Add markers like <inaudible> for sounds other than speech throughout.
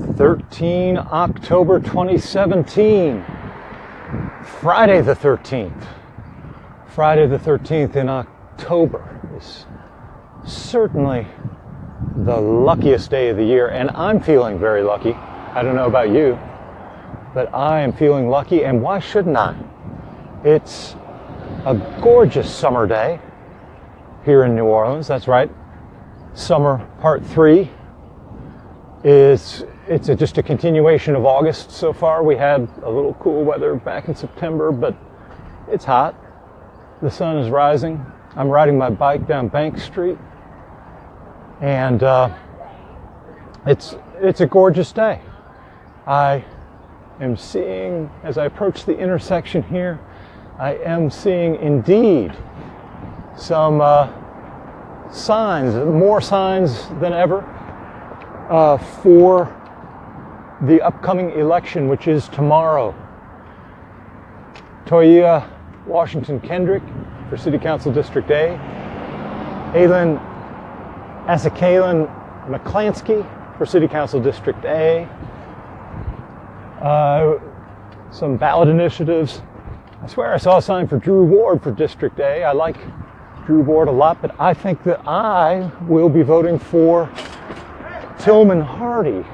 13 October 2017. Friday the 13th. Friday the 13th in October is certainly the luckiest day of the year, and I'm feeling very lucky. I don't know about you, but I am feeling lucky, and why shouldn't I? It's a gorgeous summer day here in New Orleans. That's right. Summer part three is it's a, just a continuation of August so far. We had a little cool weather back in September, but it's hot. The sun is rising. I'm riding my bike down Banks Street, and uh, it's it's a gorgeous day. I am seeing as I approach the intersection here. I am seeing indeed some uh, signs, more signs than ever, uh, for the upcoming election, which is tomorrow. Toya Washington Kendrick for City Council District A, Aylin Acikalin Maklansky for City Council District A, uh, some ballot initiatives. I swear I saw a sign for Drew Ward for District A. I like Drew Ward a lot, but I think that I will be voting for Tilman Hardy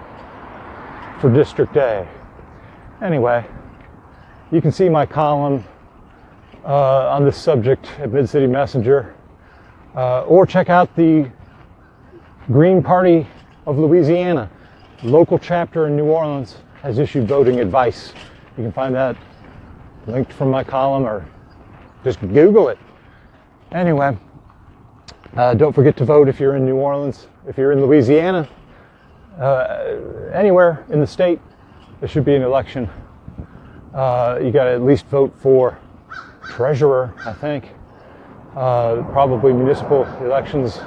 for District A. Anyway, you can see my column uh, on this subject at Mid City Messenger, uh, or check out the Green Party of Louisiana local chapter in New Orleans has issued voting advice. You can find that linked from my column or just Google it. Anyway, uh, don't forget to vote if you're in New Orleans. If you're in Louisiana, uh, anywhere in the state, there should be an election. Uh, you got to at least vote for treasurer, I think. Uh, probably municipal elections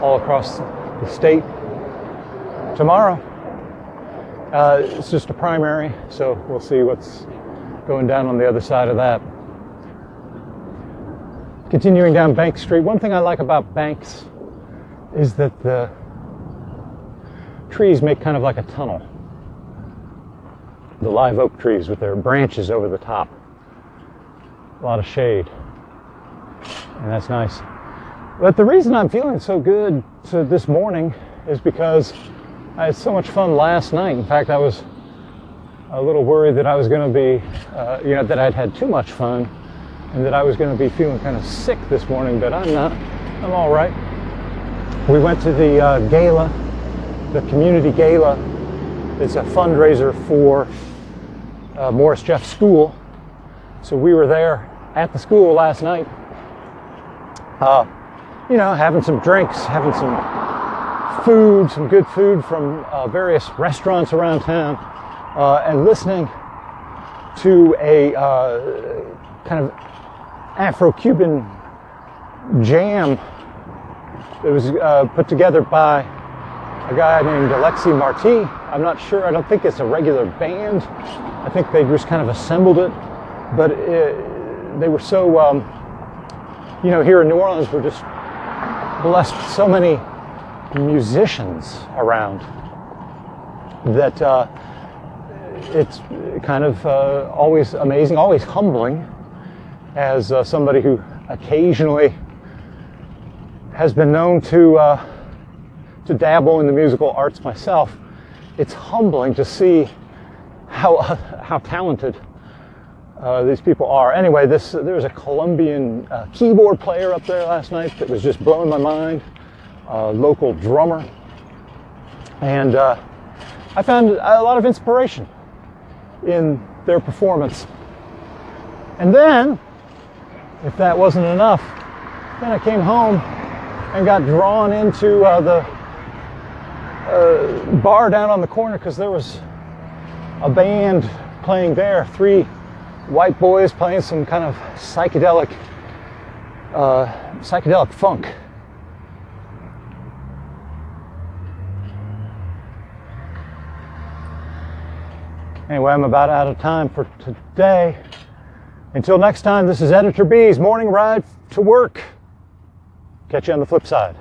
all across the state tomorrow. Uh, it's just a primary, so we'll see what's going down on the other side of that. Continuing down Banks Street, one thing I like about banks is that the trees make kind of like a tunnel. The live oak trees with their branches over the top. A lot of shade. And that's nice. But the reason I'm feeling so good to this morning is because I had so much fun last night. In fact, I was a little worried that I was going to be, uh, you know, that I'd had too much fun and that I was going to be feeling kind of sick this morning, but I'm not. I'm all right. We went to the uh, gala the community gala is a fundraiser for uh, Morris Jeff School. So we were there at the school last night, uh, you know, having some drinks, having some food, some good food from uh, various restaurants around town, uh, and listening to a uh, kind of Afro Cuban jam that was uh, put together by a guy named Alexey Marti. I'm not sure, I don't think it's a regular band. I think they just kind of assembled it. But it, they were so, um, you know, here in New Orleans, we're just blessed with so many musicians around that uh, it's kind of uh, always amazing, always humbling as uh, somebody who occasionally has been known to uh, to dabble in the musical arts myself, it's humbling to see how, uh, <laughs> how talented uh, these people are. Anyway, this, there was a Colombian uh, keyboard player up there last night that was just blowing my mind, a local drummer. And uh, I found a lot of inspiration in their performance. And then, if that wasn't enough, then I came home and got drawn into uh, the uh, bar down on the corner because there was a band playing there. Three white boys playing some kind of psychedelic, uh, psychedelic funk. Anyway, I'm about out of time for today. Until next time, this is Editor B's morning ride to work. Catch you on the flip side.